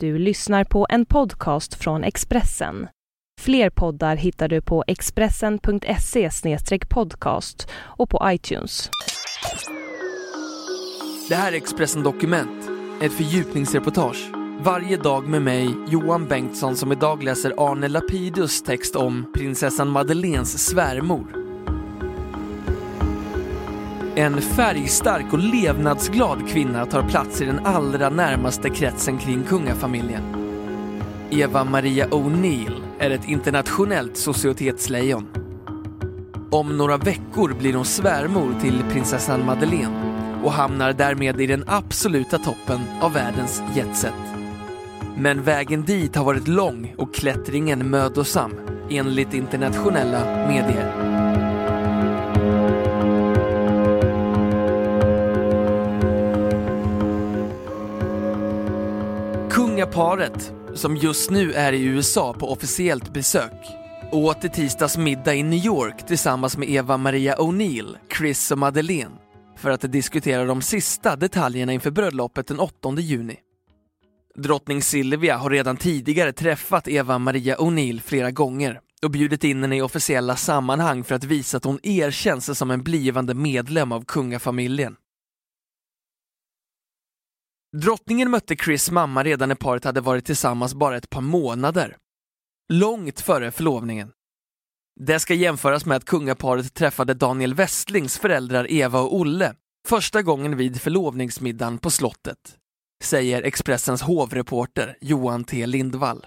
Du lyssnar på en podcast från Expressen. Fler poddar hittar du på expressen.se podcast och på iTunes. Det här är Expressen Dokument, ett fördjupningsreportage. Varje dag med mig, Johan Bengtsson, som idag läser Arne Lapidus text om prinsessan Madeleines svärmor. En färgstark och levnadsglad kvinna tar plats i den allra närmaste kretsen kring kungafamiljen. Eva Maria O'Neill är ett internationellt societetslejon. Om några veckor blir hon svärmor till prinsessan Madeleine och hamnar därmed i den absoluta toppen av världens jetset. Men vägen dit har varit lång och klättringen mödosam, enligt internationella medier. Kungaparet, som just nu är i USA på officiellt besök, åt i tisdags middag i New York tillsammans med Eva Maria O'Neill, Chris och Madeleine för att diskutera de sista detaljerna inför bröllopet den 8 juni. Drottning Silvia har redan tidigare träffat Eva Maria O'Neill flera gånger och bjudit in henne i officiella sammanhang för att visa att hon erkänns som en blivande medlem av kungafamiljen. Drottningen mötte Chris mamma redan när paret hade varit tillsammans bara ett par månader. Långt före förlovningen. Det ska jämföras med att kungaparet träffade Daniel Westlings föräldrar Eva och Olle första gången vid förlovningsmiddagen på slottet, säger Expressens hovreporter Johan T Lindvall.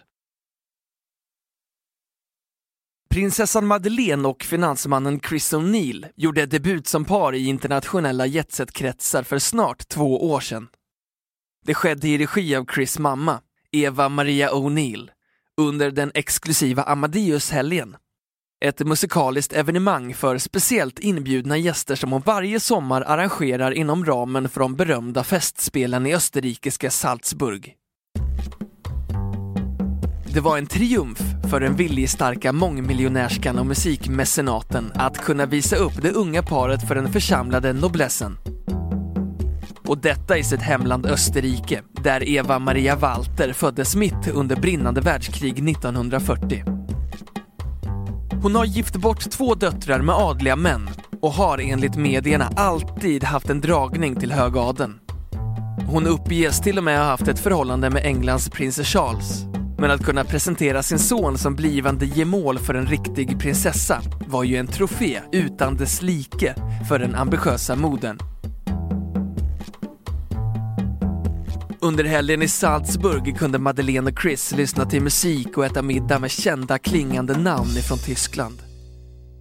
Prinsessan Madeleine och finansmannen Chris O'Neill gjorde debut som par i internationella jetsetkretsar för snart två år sedan. Det skedde i regi av Chris mamma, Eva Maria O'Neill, under den exklusiva Amadeus-helgen. Ett musikaliskt evenemang för speciellt inbjudna gäster som hon varje sommar arrangerar inom ramen för de berömda festspelen i österrikiska Salzburg. Det var en triumf för den viljestarka mångmiljonärskan och musikmecenaten att kunna visa upp det unga paret för den församlade noblessen. Och detta i sitt hemland Österrike, där Eva Maria Walter föddes mitt under brinnande världskrig 1940. Hon har gift bort två döttrar med adliga män och har enligt medierna alltid haft en dragning till högadeln. Hon uppges till och med ha haft ett förhållande med Englands prins Charles. Men att kunna presentera sin son som blivande gemål för en riktig prinsessa var ju en trofé utan dess like för den ambitiösa modern. Under helgen i Salzburg kunde Madeleine och Chris lyssna till musik och äta middag med kända klingande namn ifrån Tyskland.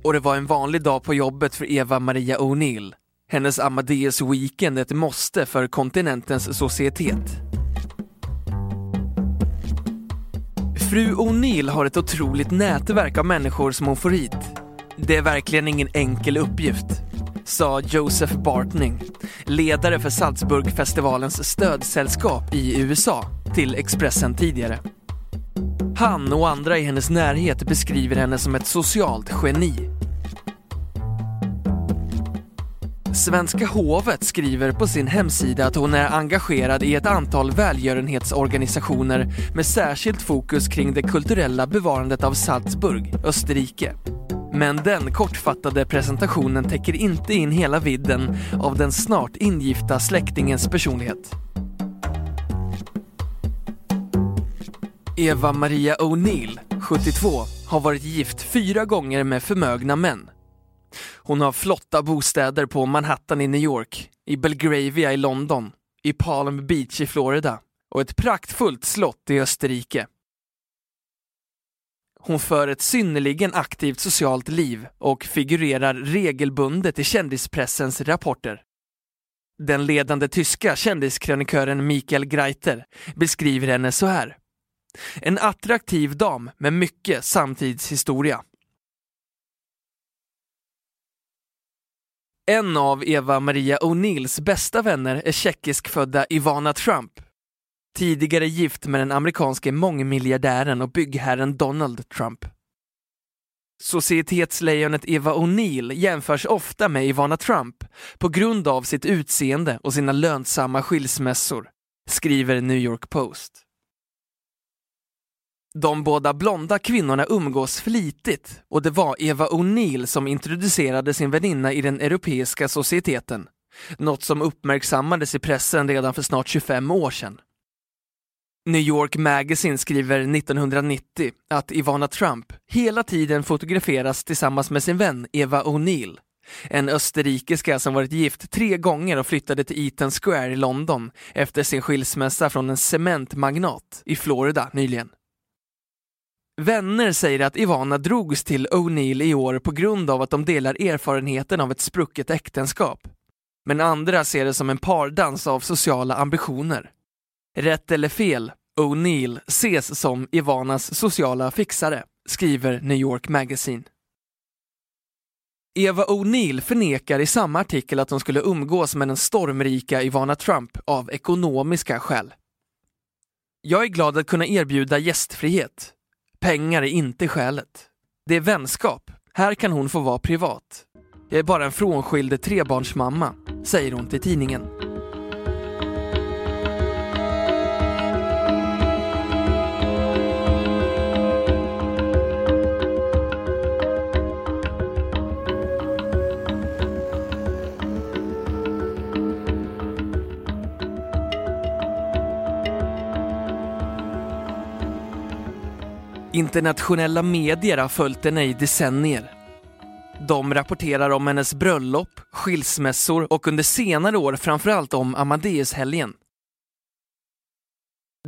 Och det var en vanlig dag på jobbet för Eva Maria O'Neill. Hennes Amadeus Weekend är ett måste för kontinentens societet. Fru O'Neill har ett otroligt nätverk av människor som hon får hit. Det är verkligen ingen enkel uppgift sa Joseph Bartning, ledare för Salzburgfestivalens stödsällskap i USA, till Expressen tidigare. Han och andra i hennes närhet beskriver henne som ett socialt geni. Svenska hovet skriver på sin hemsida att hon är engagerad i ett antal välgörenhetsorganisationer med särskilt fokus kring det kulturella bevarandet av Salzburg, Österrike. Men den kortfattade presentationen täcker inte in hela vidden av den snart ingifta släktingens personlighet. Eva Maria O'Neill, 72, har varit gift fyra gånger med förmögna män. Hon har flotta bostäder på Manhattan i New York, i Belgravia i London, i Palm Beach i Florida och ett praktfullt slott i Österrike. Hon för ett synnerligen aktivt socialt liv och figurerar regelbundet i kändispressens rapporter. Den ledande tyska kändiskrönikören Mikael Greiter beskriver henne så här. En attraktiv dam med mycket samtidshistoria. En av Eva Maria O'Neills bästa vänner är tjeckiskfödda Ivana Trump tidigare gift med den amerikanske mångmiljardären och byggherren Donald Trump. Societetslejonet Eva O'Neill jämförs ofta med Ivana Trump på grund av sitt utseende och sina lönsamma skilsmässor, skriver New York Post. De båda blonda kvinnorna umgås flitigt och det var Eva O'Neill som introducerade sin väninna i den europeiska societeten. Något som uppmärksammades i pressen redan för snart 25 år sedan. New York Magazine skriver 1990 att Ivana Trump hela tiden fotograferas tillsammans med sin vän Eva O'Neill. En österrikiska som varit gift tre gånger och flyttade till Eaton Square i London efter sin skilsmässa från en cementmagnat i Florida nyligen. Vänner säger att Ivana drogs till O'Neill i år på grund av att de delar erfarenheten av ett sprucket äktenskap. Men andra ser det som en pardans av sociala ambitioner. Rätt eller fel, O'Neill ses som Ivanas sociala fixare, skriver New York Magazine. Eva O'Neill förnekar i samma artikel att hon skulle umgås med den stormrika Ivana Trump av ekonomiska skäl. Jag är glad att kunna erbjuda gästfrihet. Pengar är inte skälet. Det är vänskap. Här kan hon få vara privat. Jag är bara en frånskild trebarnsmamma, säger hon till tidningen. Internationella medier har följt henne i decennier. De rapporterar om hennes bröllop, skilsmässor och under senare år framförallt om Amadeushelgen.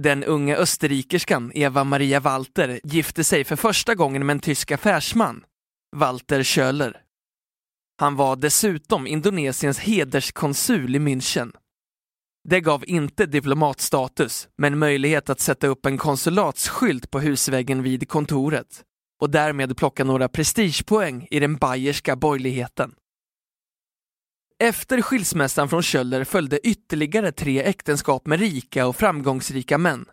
Den unga österrikerskan Eva Maria Walter gifte sig för första gången med en tysk affärsman, Walter Schöller. Han var dessutom Indonesiens hederskonsul i München. Det gav inte diplomatstatus, men möjlighet att sätta upp en konsulatsskylt på husväggen vid kontoret och därmed plocka några prestigepoäng i den bayerska borgerligheten. Efter skilsmässan från Köller följde ytterligare tre äktenskap med rika och framgångsrika män.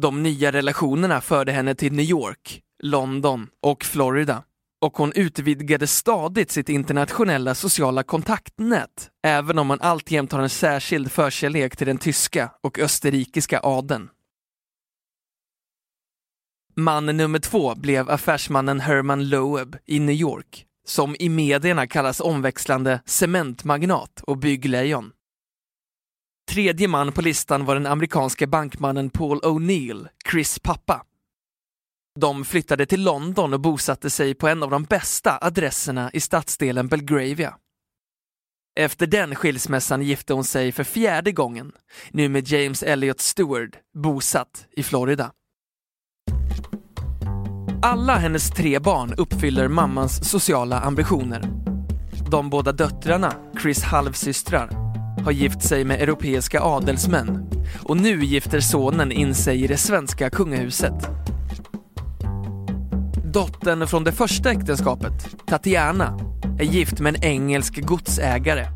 De nya relationerna förde henne till New York, London och Florida och hon utvidgade stadigt sitt internationella sociala kontaktnät, även om hon alltjämt har en särskild förkärlek till den tyska och österrikiska adeln. Man nummer två blev affärsmannen Herman Loeb i New York, som i medierna kallas omväxlande cementmagnat och bygglejon. Tredje man på listan var den amerikanske bankmannen Paul O'Neill, Chris pappa. De flyttade till London och bosatte sig på en av de bästa adresserna i stadsdelen Belgravia. Efter den skilsmässan gifte hon sig för fjärde gången, nu med James Elliot Stewart, bosatt i Florida. Alla hennes tre barn uppfyller mammans sociala ambitioner. De båda döttrarna, Chris halvsystrar, har gift sig med europeiska adelsmän och nu gifter sonen in sig i det svenska kungahuset. Dottern från det första äktenskapet, Tatiana, är gift med en engelsk godsägare.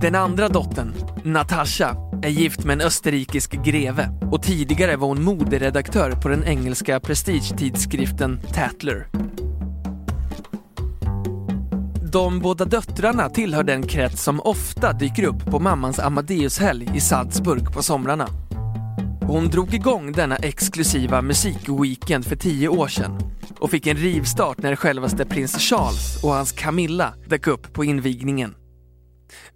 Den andra dottern, Natasha, är gift med en österrikisk greve och tidigare var hon moderedaktör på den engelska prestigetidskriften Tatler. De båda döttrarna tillhör den krets som ofta dyker upp på mammans Amadeushelg i Salzburg på somrarna. Hon drog igång denna exklusiva musikweekend för tio år sedan och fick en rivstart när självaste prins Charles och hans Camilla dök upp på invigningen.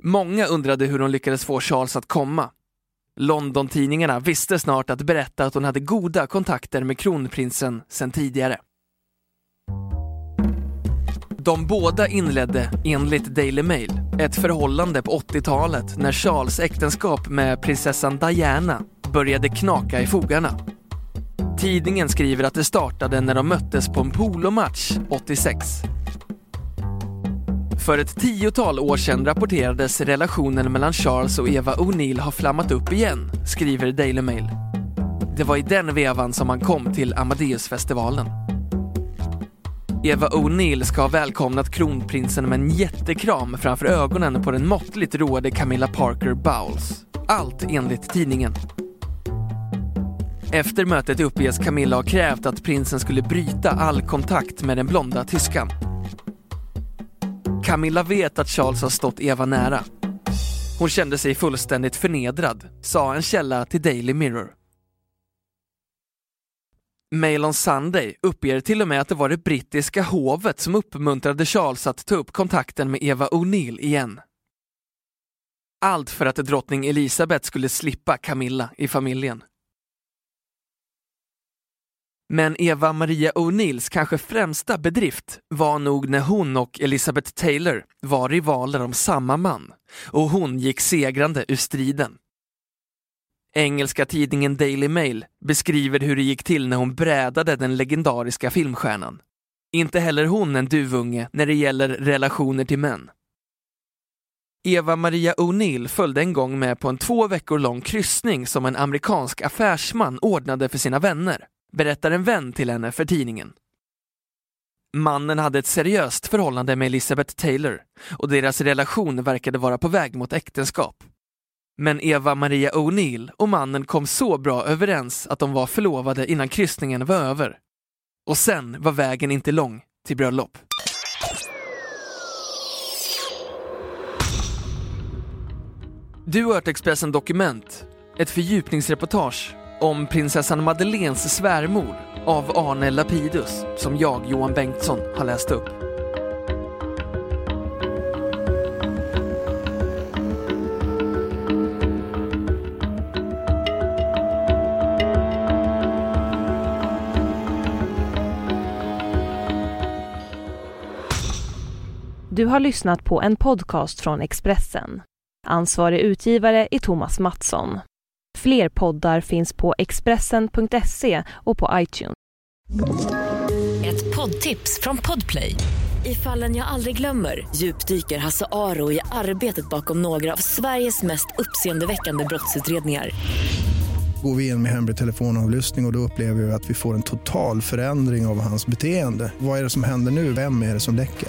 Många undrade hur hon lyckades få Charles att komma. London-tidningarna visste snart att berätta att hon hade goda kontakter med kronprinsen sedan tidigare. De båda inledde, enligt Daily Mail, ett förhållande på 80-talet när Charles äktenskap med prinsessan Diana började knaka i fogarna. Tidningen skriver att det startade när de möttes på en polomatch 86. För ett tiotal år sedan rapporterades relationen mellan Charles och Eva O'Neill ha flammat upp igen, skriver Daily Mail. Det var i den vevan som han kom till Amadeusfestivalen. Eva O'Neill ska ha välkomnat kronprinsen med en jättekram framför ögonen på den måttligt roade Camilla Parker Bowles. Allt enligt tidningen. Efter mötet uppges Camilla ha krävt att prinsen skulle bryta all kontakt med den blonda tyskan. Camilla vet att Charles har stått Eva nära. Hon kände sig fullständigt förnedrad, sa en källa till Daily Mirror. Mail on Sunday uppger till och med att det var det brittiska hovet som uppmuntrade Charles att ta upp kontakten med Eva O'Neill igen. Allt för att drottning Elizabeth skulle slippa Camilla i familjen. Men Eva Maria O'Neills kanske främsta bedrift var nog när hon och Elizabeth Taylor var rivaler om samma man och hon gick segrande ur striden. Engelska tidningen Daily Mail beskriver hur det gick till när hon brädade den legendariska filmstjärnan. Inte heller hon en duvunge när det gäller relationer till män. Eva Maria O'Neill följde en gång med på en två veckor lång kryssning som en amerikansk affärsman ordnade för sina vänner, berättar en vän till henne för tidningen. Mannen hade ett seriöst förhållande med Elizabeth Taylor och deras relation verkade vara på väg mot äktenskap. Men Eva Maria O'Neill och mannen kom så bra överens att de var förlovade innan kryssningen var över. Och sen var vägen inte lång till bröllop. Du har hört Expressen Dokument, ett fördjupningsreportage om prinsessan Madeleines svärmor av Arne Lapidus som jag, Johan Bengtsson, har läst upp. Du har lyssnat på en podcast från Expressen. Ansvarig utgivare är Thomas Mattsson. Fler poddar finns på Expressen.se och på iTunes. Ett poddtips från Podplay. I fallen jag aldrig glömmer djupdyker Hasse Aro i arbetet bakom några av Sveriges mest uppseendeväckande brottsutredningar. Går vi in med hemlig telefonavlyssning och, och då upplever vi att vi får en total förändring av hans beteende. Vad är det som händer nu? Vem är det som läcker?